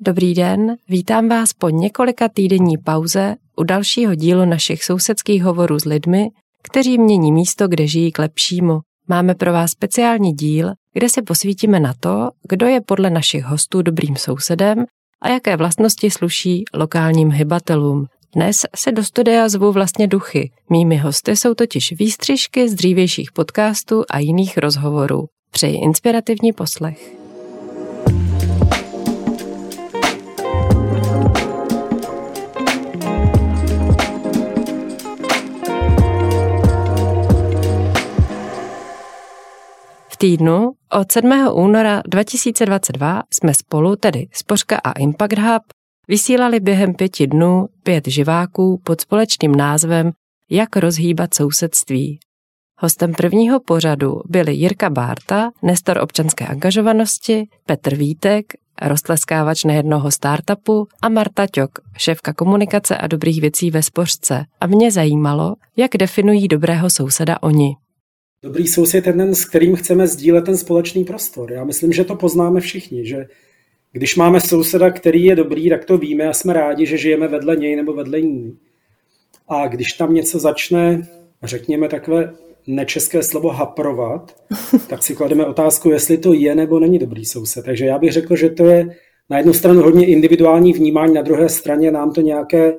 Dobrý den, vítám vás po několika týdenní pauze u dalšího dílu našich sousedských hovorů s lidmi, kteří mění místo, kde žijí k lepšímu. Máme pro vás speciální díl, kde se posvítíme na to, kdo je podle našich hostů dobrým sousedem a jaké vlastnosti sluší lokálním hybatelům. Dnes se do studia zvu vlastně duchy. Mými hosty jsou totiž výstřižky z dřívějších podcastů a jiných rozhovorů. Přeji inspirativní poslech. Týdnu od 7. února 2022 jsme spolu, tedy Spořka a Impact Hub, vysílali během pěti dnů pět živáků pod společným názvem Jak rozhýbat sousedství. Hostem prvního pořadu byli Jirka Bárta, nestor občanské angažovanosti, Petr Vítek, rostleskávač nejednoho startupu a Marta Ťok, šéfka komunikace a dobrých věcí ve Spořce. A mě zajímalo, jak definují dobrého souseda oni. Dobrý soused je ten, s kterým chceme sdílet ten společný prostor. Já myslím, že to poznáme všichni, že když máme souseda, který je dobrý, tak to víme a jsme rádi, že žijeme vedle něj nebo vedle ní. A když tam něco začne, řekněme takové nečeské slovo haprovat, tak si klademe otázku, jestli to je nebo není dobrý soused. Takže já bych řekl, že to je na jednu stranu hodně individuální vnímání, na druhé straně nám to nějaké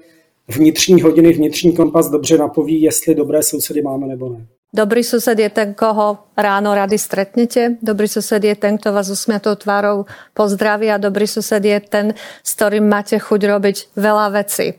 vnitřní hodiny, vnitřní kompas dobře napoví, jestli dobré sousedy máme nebo ne. Dobrý sused je ten, koho ráno rady stretnete. Dobrý sused je ten, kto vás usmiatou tvárou pozdraví a dobrý sused je ten, s ktorým máte chuť robiť veľa vecí.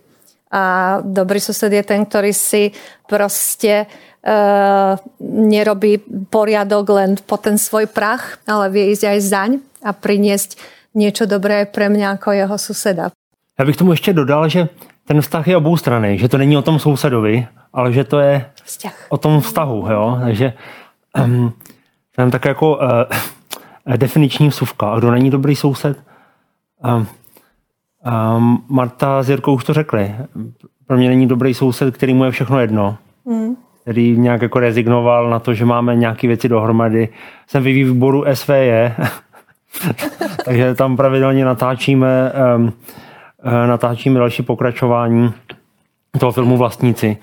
A dobrý sused je ten, ktorý si proste uh, nerobí poriadok len po ten svoj prach, ale vie ísť aj zaň a priniesť niečo dobré pre mňa ako jeho suseda. Já bych tomu ještě dodal, že ten vztah je obou strany, že to není o tom sousedovi, ale že to je Vzťah. o tom vztahu. Jo? Takže um, je tak jako uh, definiční vsuvka. A kdo není dobrý soused? Um, um, Marta s Jirkou už to řekli. Pro mě není dobrý soused, který mu je všechno jedno. Mm. Který nějak jako rezignoval na to, že máme nějaké věci dohromady. Jsem ve výboru SVJ, takže tam pravidelně natáčíme um, natáčíme další pokračování toho filmu Vlastníci.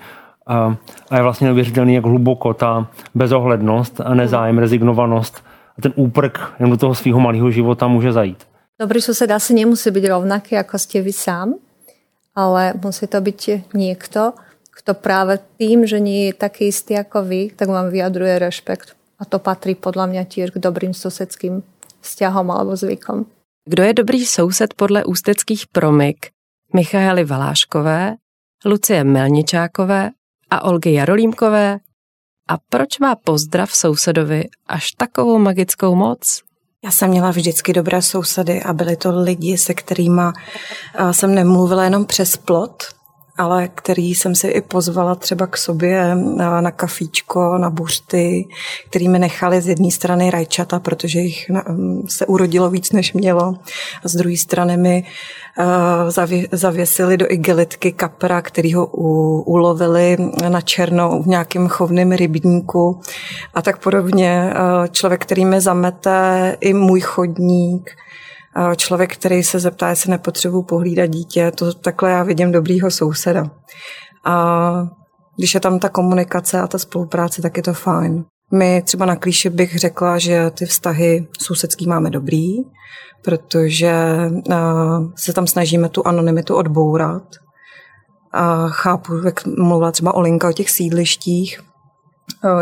A je vlastně neuvěřitelný, jak hluboko ta bezohlednost a nezájem, rezignovanost a ten úprk jen do toho svého malého života může zajít. Dobrý sused asi nemusí být rovnaký, jako jste vy sám, ale musí to být někdo, kto právě tím, že nie je taký istý jako vy, tak vám vyjadruje rešpekt. A to patří podle mě tiež k dobrým susedským vzťahom alebo zvykom. Kdo je dobrý soused podle ústeckých promyk Michaely Valáškové, Lucie Melničákové a Olgy Jarolímkové? A proč má pozdrav sousedovi až takovou magickou moc? Já jsem měla vždycky dobré sousedy a byli to lidi, se kterými jsem nemluvila jenom přes plot, ale který jsem si i pozvala třeba k sobě na, na kafíčko, na buřty, který mi nechali z jedné strany rajčata, protože jich na, se urodilo víc, než mělo. A z druhé strany mi uh, zavě, zavěsili do igelitky kapra, který ho u, ulovili na černou v nějakém chovném rybníku a tak podobně. Uh, člověk, který mi zamete i můj chodník, člověk, který se zeptá, jestli nepotřebuji pohlídat dítě, to takhle já vidím dobrýho souseda. A když je tam ta komunikace a ta spolupráce, tak je to fajn. My třeba na klíši bych řekla, že ty vztahy sousedský máme dobrý, protože se tam snažíme tu anonymitu odbourat. A chápu, jak mluvila třeba Olinka o těch sídlištích,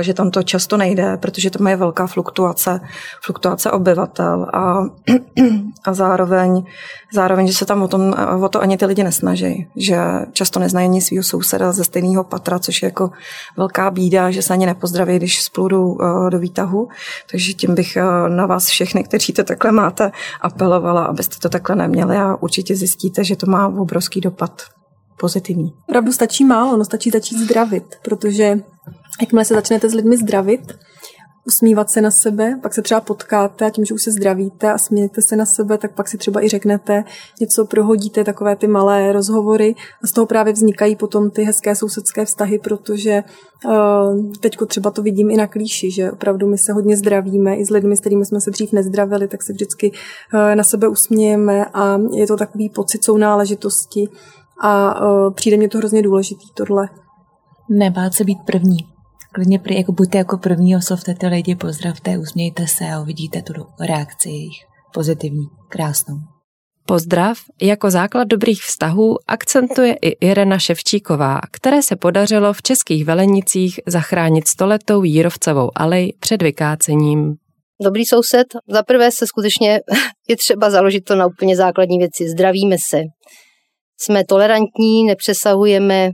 že tam to často nejde, protože tam je velká fluktuace, fluktuace obyvatel a, a zároveň, zároveň, že se tam o, tom, o to ani ty lidi nesnaží, že často neznají ani svého souseda ze stejného patra, což je jako velká bída, že se ani nepozdraví, když spolu eh, do výtahu. Takže tím bych eh, na vás všechny, kteří to takhle máte, apelovala, abyste to takhle neměli a určitě zjistíte, že to má obrovský dopad pozitivní. Opravdu stačí málo, no stačí začít zdravit, protože jakmile se začnete s lidmi zdravit, usmívat se na sebe, pak se třeba potkáte a tím, že už se zdravíte a smějete se na sebe, tak pak si třeba i řeknete, něco prohodíte, takové ty malé rozhovory. A z toho právě vznikají potom ty hezké sousedské vztahy, protože uh, teďko třeba to vidím i na klíši, že opravdu my se hodně zdravíme. I s lidmi, s kterými jsme se dřív nezdravili, tak se vždycky uh, na sebe usmějeme a je to takový pocit sounáležitosti a uh, přijde mě to hrozně důležitý tohle. Nebát se být první klidně prý, jako buďte jako první, oslovte ty lidi, pozdravte, usmějte se a uvidíte tu reakci jejich pozitivní, krásnou. Pozdrav jako základ dobrých vztahů akcentuje i Irena Ševčíková, které se podařilo v českých velenicích zachránit stoletou Jírovcovou alej před vykácením. Dobrý soused, za prvé se skutečně je třeba založit to na úplně základní věci. Zdravíme se. Jsme tolerantní, nepřesahujeme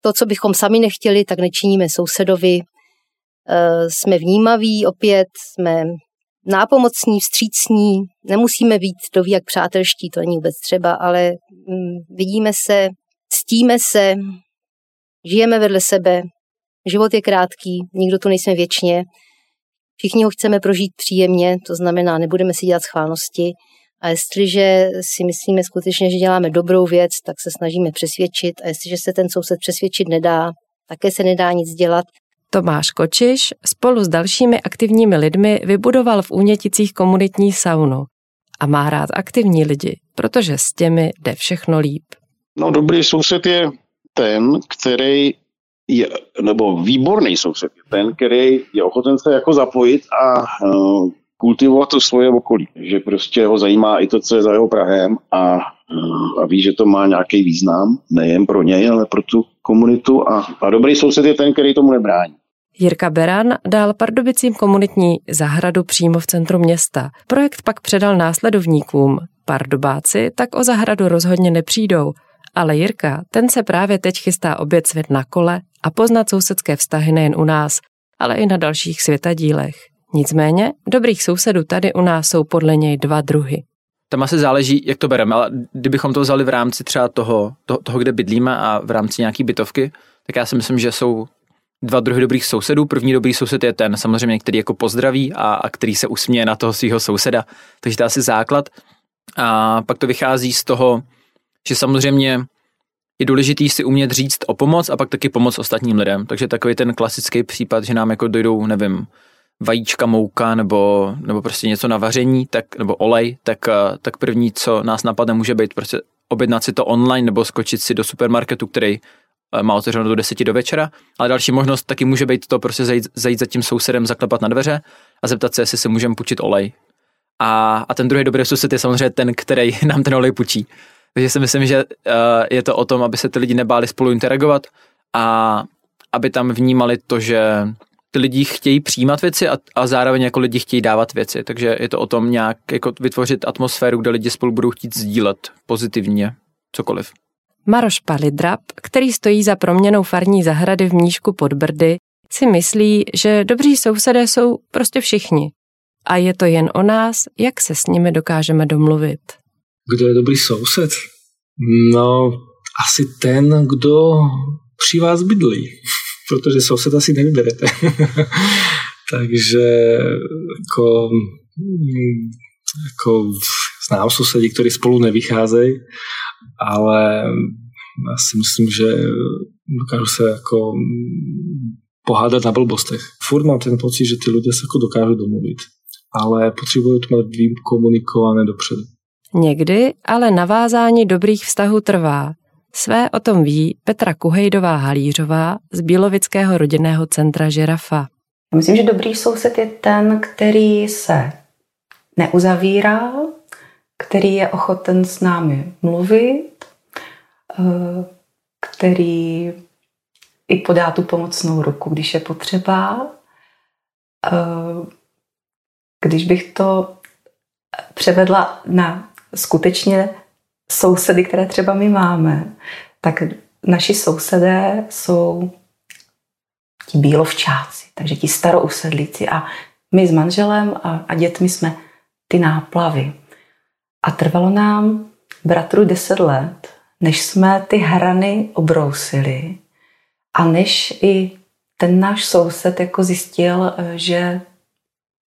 to, co bychom sami nechtěli, tak nečiníme sousedovi. E, jsme vnímaví opět, jsme nápomocní, vstřícní, nemusíme být ví jak přátelští, to není vůbec třeba, ale mm, vidíme se, ctíme se, žijeme vedle sebe, život je krátký, nikdo tu nejsme věčně, všichni ho chceme prožít příjemně, to znamená, nebudeme si dělat schválnosti, a jestliže si myslíme skutečně, že děláme dobrou věc, tak se snažíme přesvědčit. A jestliže se ten soused přesvědčit nedá, také se nedá nic dělat. Tomáš Kočiš spolu s dalšími aktivními lidmi vybudoval v Úněticích komunitní saunu a má rád aktivní lidi, protože s těmi jde všechno líp. No dobrý soused je ten, který je, nebo výborný soused je ten, který je ochoten se jako zapojit a uh, kultivovat to svoje okolí. Že prostě ho zajímá i to, co je za jeho Prahem a, a ví, že to má nějaký význam, nejen pro něj, ale pro tu komunitu a, a dobrý soused je ten, který tomu nebrání. Jirka Beran dal Pardubicím komunitní zahradu přímo v centru města. Projekt pak předal následovníkům. Pardubáci tak o zahradu rozhodně nepřijdou, ale Jirka, ten se právě teď chystá obět svět na kole a poznat sousedské vztahy nejen u nás, ale i na dalších světadílech. Nicméně dobrých sousedů tady u nás jsou podle něj dva druhy. Tam asi záleží, jak to bereme, ale kdybychom to vzali v rámci třeba toho, toho, toho kde bydlíme a v rámci nějaký bytovky, tak já si myslím, že jsou dva druhy dobrých sousedů. První dobrý soused je ten, samozřejmě, který jako pozdraví a, a který se usměje na toho svého souseda. Takže to je asi základ. A pak to vychází z toho, že samozřejmě je důležitý si umět říct o pomoc a pak taky pomoc ostatním lidem. Takže takový ten klasický případ, že nám jako dojdou, nevím, vajíčka, mouka nebo, nebo prostě něco na vaření, tak, nebo olej, tak, eh, tak první, co nás napadne, může být prostě objednat si to online nebo skočit si do supermarketu, který eh, má otevřeno do 10 do večera, ale další možnost taky může být to prostě zajít, zajít za tím sousedem, zaklepat na dveře a zeptat se, jestli si můžeme půjčit olej. A, a ten druhý dobrý soused je samozřejmě ten, který nám ten olej půjčí. Takže si myslím, že uh, je to o tom, aby se ty lidi nebáli spolu interagovat a aby tam vnímali to, že ty lidi chtějí přijímat věci a, a zároveň jako lidi chtějí dávat věci. Takže je to o tom nějak jako vytvořit atmosféru, kde lidi spolu budou chtít sdílet pozitivně cokoliv. Maroš Palidrap, který stojí za proměnou farní zahrady v Mnížku pod Brdy, si myslí, že dobří sousedé jsou prostě všichni. A je to jen o nás, jak se s nimi dokážeme domluvit. Kdo je dobrý soused? No, asi ten, kdo při vás bydlí protože soused asi nevyberete. Takže jako, jako znám sousedí, kteří spolu nevycházejí, ale já si myslím, že dokážu se jako pohádat na blbostech. Furt mám ten pocit, že ty lidé se jako dokážou domluvit, ale potřebují to mít komunikované dopředu. Někdy ale navázání dobrých vztahů trvá. Své o tom ví Petra Kuhejdová Halířová z Bílovického rodinného centra Žirafa. Myslím, že dobrý soused je ten, který se neuzavírá, který je ochoten s námi mluvit, eh, který i podá tu pomocnou ruku, když je potřeba. Eh, když bych to převedla na skutečně sousedy, které třeba my máme, tak naši sousedé jsou ti bílovčáci, takže ti starousedlíci a my s manželem a, a dětmi jsme ty náplavy. A trvalo nám bratru deset let, než jsme ty hrany obrousili a než i ten náš soused jako zjistil, že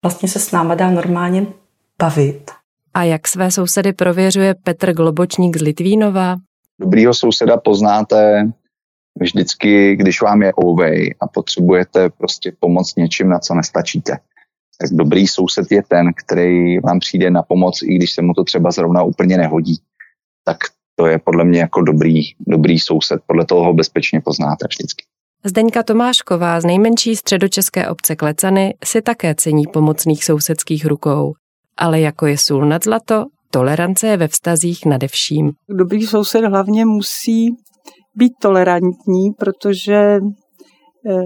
vlastně se s náma dá normálně bavit. A jak své sousedy prověřuje Petr Globočník z Litvínova? Dobrýho souseda poznáte vždycky, když vám je ouvej a potřebujete prostě pomoct něčím, na co nestačíte. Tak dobrý soused je ten, který vám přijde na pomoc, i když se mu to třeba zrovna úplně nehodí. Tak to je podle mě jako dobrý, dobrý soused, podle toho ho bezpečně poznáte vždycky. Zdeňka Tomášková z nejmenší středočeské obce Klecany si také cení pomocných sousedských rukou. Ale jako je sůl nad zlato, tolerance je ve vztazích nadevším. Dobrý soused hlavně musí být tolerantní, protože eh,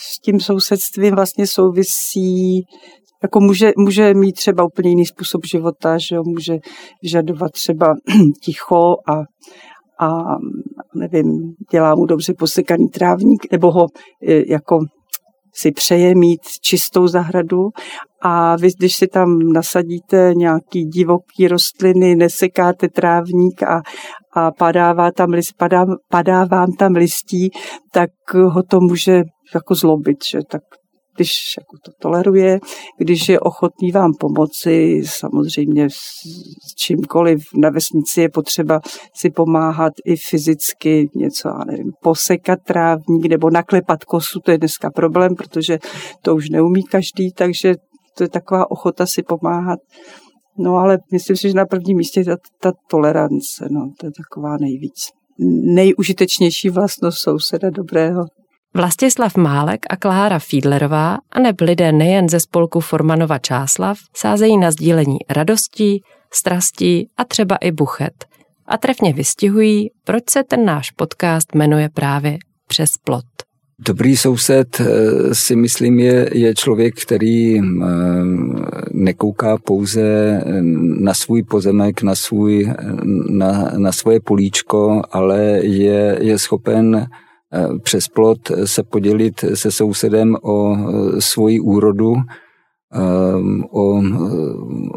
s tím sousedstvím vlastně souvisí jako může, může mít třeba úplně jiný způsob života, že jo, může vyžadovat třeba ticho a, a nevím, dělá mu dobře posekaný trávník, nebo ho e, jako si přeje mít čistou zahradu a vy, když si tam nasadíte nějaký divoký rostliny, nesekáte trávník a, a padává tam list, padá, padá vám tam listí, tak ho to může jako zlobit, že tak když jako to toleruje, když je ochotný vám pomoci, samozřejmě s čímkoliv na vesnici je potřeba si pomáhat i fyzicky, něco, já nevím, posekat trávník nebo naklepat kosu, to je dneska problém, protože to už neumí každý, takže to je taková ochota si pomáhat. No ale myslím si, že na prvním místě je ta, ta tolerance, no, to je taková nejvíc. Nejužitečnější vlastnost souseda dobrého. Vlastislav Málek a Klára Fiedlerová a neb lidé nejen ze spolku Formanova Čáslav sázejí na sdílení radostí, strastí a třeba i buchet. A trefně vystihují, proč se ten náš podcast jmenuje právě Přes plot. Dobrý soused eh, si myslím je, je člověk, který eh, nekouká pouze na svůj pozemek, na, svůj, na, na svoje políčko, ale je, je schopen Eh, přes plot se podělit se sousedem o eh, svoji úrodu, eh, o,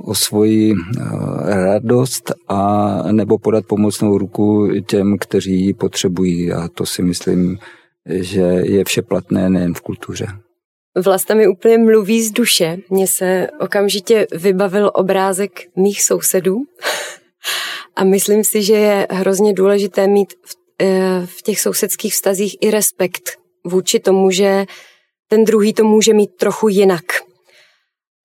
o svoji radost a nebo podat pomocnou ruku těm, kteří ji potřebují. A to si myslím, že je vše platné nejen v kultuře. Vlasta mi úplně mluví z duše. Mně se okamžitě vybavil obrázek mých sousedů a myslím si, že je hrozně důležité mít v Eh, v těch sousedských vztazích i respekt vůči tomu, že ten druhý to může mít trochu jinak.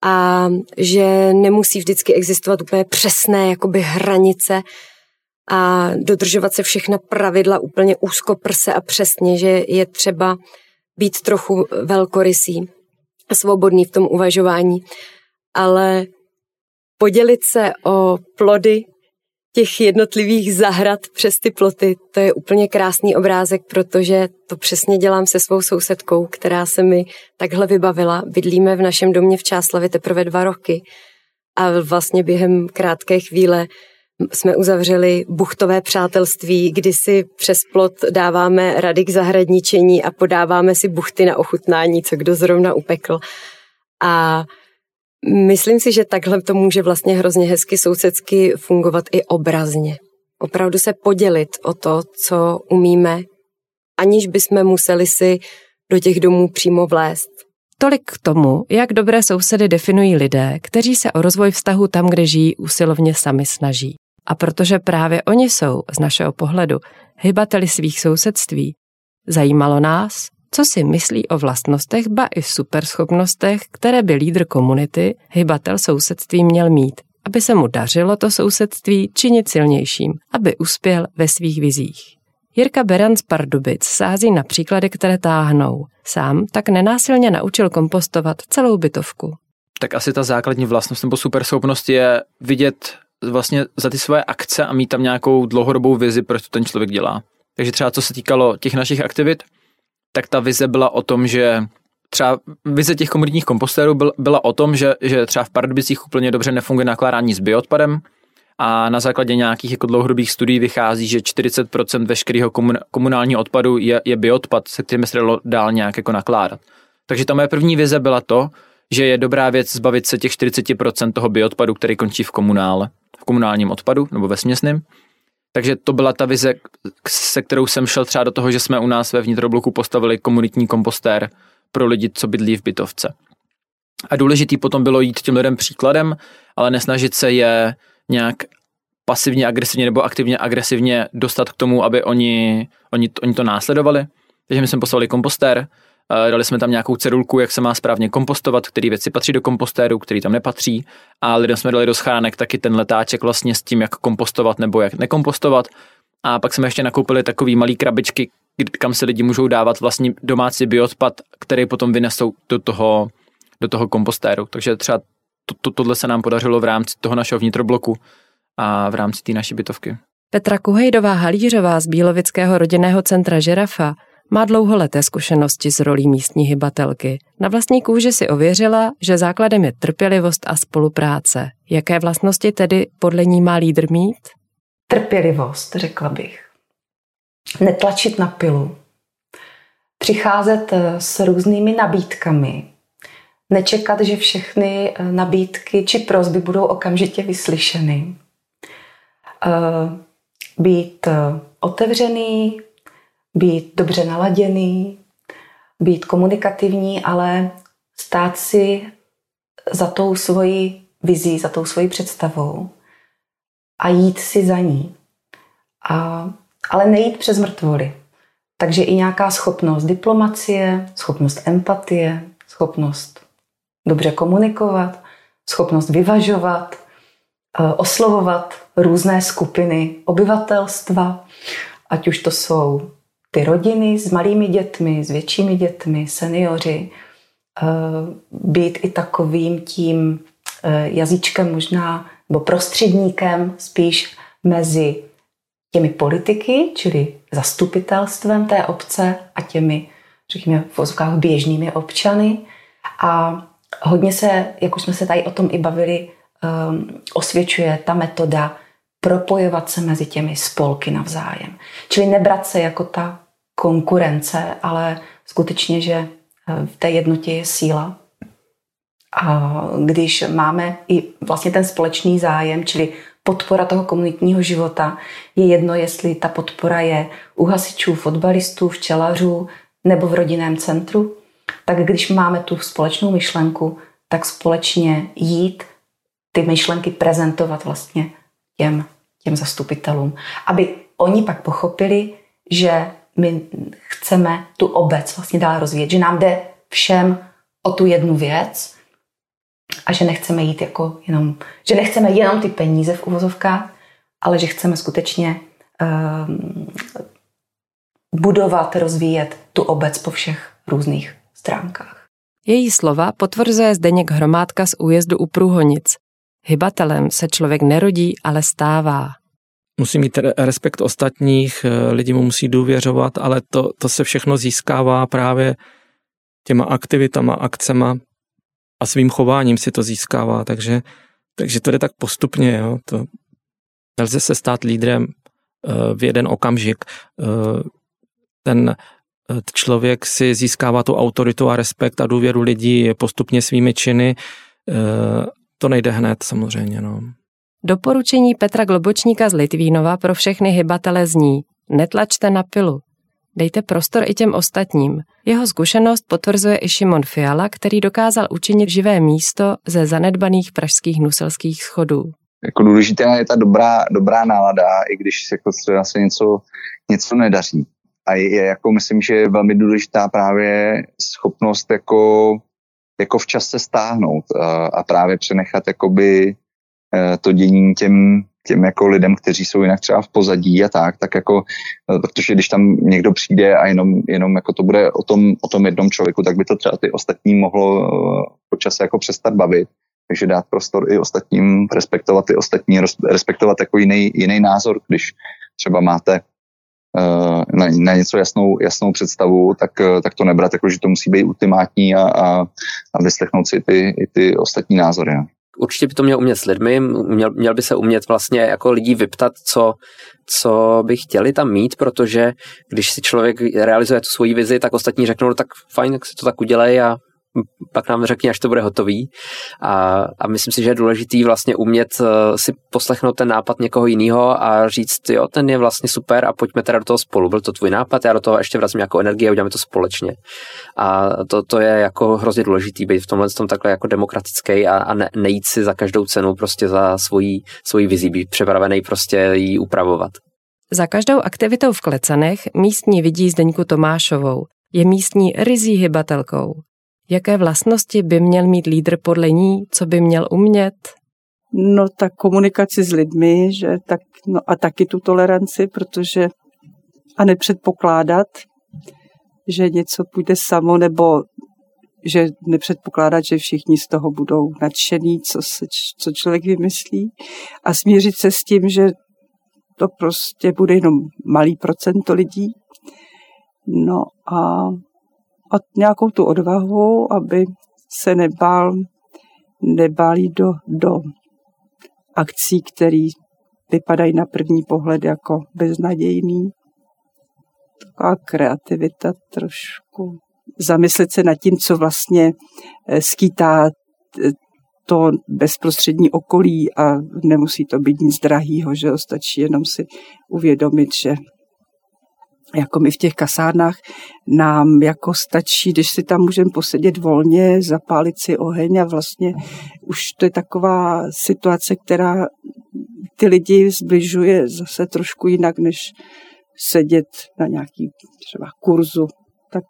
A že nemusí vždycky existovat úplně přesné jakoby hranice a dodržovat se všechna pravidla úplně úzkoprse a přesně, že je třeba být trochu velkorysý a svobodný v tom uvažování. Ale podělit se o plody těch jednotlivých zahrad přes ty ploty, to je úplně krásný obrázek, protože to přesně dělám se svou sousedkou, která se mi takhle vybavila. Bydlíme v našem domě v Čáslavě teprve dva roky a vlastně během krátké chvíle jsme uzavřeli buchtové přátelství, kdy si přes plot dáváme rady k zahradničení a podáváme si buchty na ochutnání, co kdo zrovna upekl. A Myslím si, že takhle to může vlastně hrozně hezky sousedsky fungovat i obrazně. Opravdu se podělit o to, co umíme, aniž bychom museli si do těch domů přímo vlézt. Tolik k tomu, jak dobré sousedy definují lidé, kteří se o rozvoj vztahu tam, kde žijí, usilovně sami snaží. A protože právě oni jsou, z našeho pohledu, hybateli svých sousedství, zajímalo nás, co si myslí o vlastnostech, ba i superschopnostech, které by lídr komunity, hybatel sousedství měl mít, aby se mu dařilo to sousedství činit silnějším, aby uspěl ve svých vizích. Jirka Beran z Pardubic sází na příklady, které táhnou. Sám tak nenásilně naučil kompostovat celou bytovku. Tak asi ta základní vlastnost nebo superschopnost je vidět vlastně za ty svoje akce a mít tam nějakou dlouhodobou vizi, proč to ten člověk dělá. Takže třeba co se týkalo těch našich aktivit, tak ta vize byla o tom, že třeba vize těch komunitních kompostérů byla o tom, že, že třeba v Pardubicích úplně dobře nefunguje nakládání s bioodpadem a na základě nějakých jako dlouhodobých studií vychází, že 40% veškerého komun, komunálního odpadu je, je bioodpad, se kterým se dalo dál nějak jako nakládat. Takže ta moje první vize byla to, že je dobrá věc zbavit se těch 40% toho bioodpadu, který končí v komunále, komunálním odpadu nebo ve směsném takže to byla ta vize, se kterou jsem šel třeba do toho, že jsme u nás ve vnitrobloku postavili komunitní kompostér pro lidi, co bydlí v bytovce. A důležitý potom bylo jít těm lidem příkladem, ale nesnažit se je nějak pasivně agresivně nebo aktivně agresivně dostat k tomu, aby oni, oni, oni to následovali. Takže my jsme poslali kompostér, dali jsme tam nějakou cedulku, jak se má správně kompostovat, které věci patří do kompostéru, který tam nepatří a lidem jsme dali do schránek taky ten letáček vlastně s tím, jak kompostovat nebo jak nekompostovat. A pak jsme ještě nakoupili takový malý krabičky, kam se lidi můžou dávat vlastně domácí bioodpad, který potom vynesou do toho, do toho kompostéru. Takže třeba to, to, tohle se nám podařilo v rámci toho našeho vnitrobloku a v rámci té naší bytovky. Petra Kuhejdová Halířová z Bílovického rodinného centra Žirafa má dlouholeté zkušenosti s rolí místní hybatelky. Na vlastní kůži si ověřila, že základem je trpělivost a spolupráce. Jaké vlastnosti tedy podle ní má lídr mít? Trpělivost, řekla bych. Netlačit na pilu. Přicházet eh, s různými nabídkami. Nečekat, že všechny eh, nabídky či prozby budou okamžitě vyslyšeny. Eh, být otevřený, být dobře naladěný, být komunikativní, ale stát si za tou svojí vizí, za tou svojí představou a jít si za ní. A, ale nejít přes mrtvoly. Takže i nějaká schopnost diplomacie, schopnost empatie, schopnost dobře komunikovat, schopnost vyvažovat, eh, oslovovat různé skupiny obyvatelstva, ať už to jsou ty rodiny s malými dětmi, s většími dětmi, seniori, eh, být i takovým tím eh, jazyčkem možná, nebo prostředníkem spíš mezi těmi politiky, čili zastupitelstvem té obce a těmi, řekněme, v vozovkách běžnými občany. A hodně se, jak už jsme se tady o tom i bavili, um, osvědčuje ta metoda propojovat se mezi těmi spolky navzájem. Čili nebrat se jako ta konkurence, ale skutečně, že eh, v té jednotě je síla. A když máme i vlastně ten společný zájem, čili podpora toho komunitního života, je jedno, jestli ta podpora je u hasičů, fotbalistů, včelařů nebo v rodinném centru, tak když máme tu společnou myšlenku, tak společně jít ty myšlenky prezentovat vlastně těm, těm zastupitelům, aby oni pak pochopili, že my chceme tu obec vlastně dál rozvíjet, že nám jde všem o tu jednu věc a že nechceme jít jako jenom, že nechceme jenom ty peníze v uvozovkách, ale že chceme skutečně um, budovat, rozvíjet tu obec po všech různých stránkách. Její slova potvrzuje Zdeněk Hromádka z újezdu u Průhonic. Hybatelem se člověk nerodí, ale stává musí mít respekt ostatních, eh, lidi mu musí důvěřovat, ale to, to se všechno získává právě těma aktivitama, akcema a svým chováním si to získává, takže, takže to jde tak postupně, jo. To, nelze se stát lídrem eh, v jeden okamžik. Eh, ten člověk si získává tu autoritu a respekt a důvěru lidí postupně svými činy. To nejde hned samozřejmě. No. Doporučení Petra Globočníka z Litvínova pro všechny hybatele zní Netlačte na pilu. Dejte prostor i těm ostatním. Jeho zkušenost potvrzuje i Šimon Fiala, který dokázal učinit živé místo ze zanedbaných pražských nuselských schodů. Jako důležitá je ta dobrá, dobrá nálada, i když jako se něco, něco nedaří. A je jako, myslím, že je velmi důležitá právě schopnost jako, jako včas se stáhnout a, a právě přenechat jakoby to dění těm, těm jako lidem, kteří jsou jinak třeba v pozadí a tak, tak jako, eh, protože když tam někdo přijde a jenom, jenom jako to bude o tom, o tom jednom člověku, tak by to třeba ty ostatní mohlo eh, počas jako přestat bavit. Takže dát prostor i ostatním, respektovat i ostatní, respektovat jako jiný, jiný názor, když třeba máte na, na něco jasnou, jasnou představu, tak, tak to nebrat jako, že to musí být ultimátní a, a, a vyslechnout si ty, i ty ostatní názory. No určitě by to měl umět s lidmi, měl, měl by se umět vlastně jako lidí vyptat, co, co by chtěli tam mít, protože když si člověk realizuje tu svoji vizi, tak ostatní řeknou, no tak fajn, tak si to tak udělej a pak nám řekni, až to bude hotový. A, a myslím si, že je důležitý vlastně umět uh, si poslechnout ten nápad někoho jiného a říct, jo, ten je vlastně super a pojďme teda do toho spolu. Byl to tvůj nápad, já do toho ještě vracím nějakou energii a uděláme to společně. A to, to je jako hrozně důležitý být v tomhle tom takhle jako demokratický a, a ne, nejít si za každou cenu prostě za svoji, svoji vizí, být připravený prostě ji upravovat. Za každou aktivitou v Klecanech místní vidí Zdeňku Tomášovou. Je místní rizí hybatelkou. Jaké vlastnosti by měl mít lídr podle ní, co by měl umět? No tak komunikaci s lidmi, že tak, no a taky tu toleranci, protože a nepředpokládat, že něco půjde samo, nebo že nepředpokládat, že všichni z toho budou nadšený, co, se, co člověk vymyslí a smířit se s tím, že to prostě bude jenom malý procento lidí. No a, a nějakou tu odvahu, aby se nebál, nebál do, do akcí, které vypadají na první pohled jako beznadějný. Taková kreativita trošku. Zamyslet se nad tím, co vlastně eh, skýtá eh, to bezprostřední okolí a nemusí to být nic drahýho, že stačí jenom si uvědomit, že jako my v těch kasárnách, nám jako stačí, když si tam můžeme posedět volně, zapálit si oheň a vlastně už to je taková situace, která ty lidi zbližuje zase trošku jinak, než sedět na nějaký třeba kurzu, tak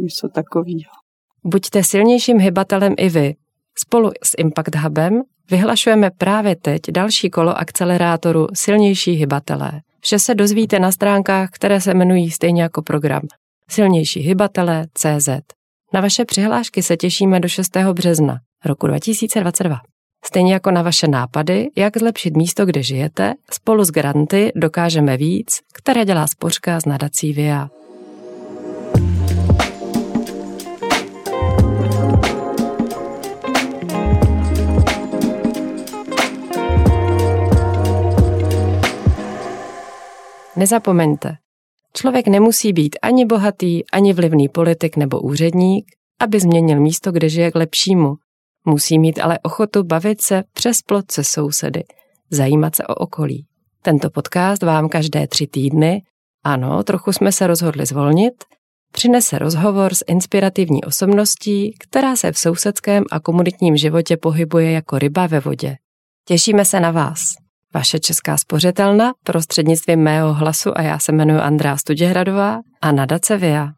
něco takového. Buďte silnějším hybatelem i vy. Spolu s Impact Hubem vyhlašujeme právě teď další kolo akcelerátoru Silnější hybatelé. Vše se dozvíte na stránkách, které se jmenují stejně jako program Silnější hybatelé CZ. Na vaše přihlášky se těšíme do 6. března roku 2022. Stejně jako na vaše nápady, jak zlepšit místo, kde žijete, spolu s granty dokážeme víc, které dělá spořka z nadací VIA. Nezapomeňte, člověk nemusí být ani bohatý, ani vlivný politik nebo úředník, aby změnil místo, kde žije k lepšímu. Musí mít ale ochotu bavit se přes plot se sousedy, zajímat se o okolí. Tento podcast vám každé tři týdny, ano, trochu jsme se rozhodli zvolnit, přinese rozhovor s inspirativní osobností, která se v sousedském a komunitním životě pohybuje jako ryba ve vodě. Těšíme se na vás. Vaše česká spořitelna prostřednictvím mého hlasu a já se jmenuji Andrá Studěhradová a nadace VIA.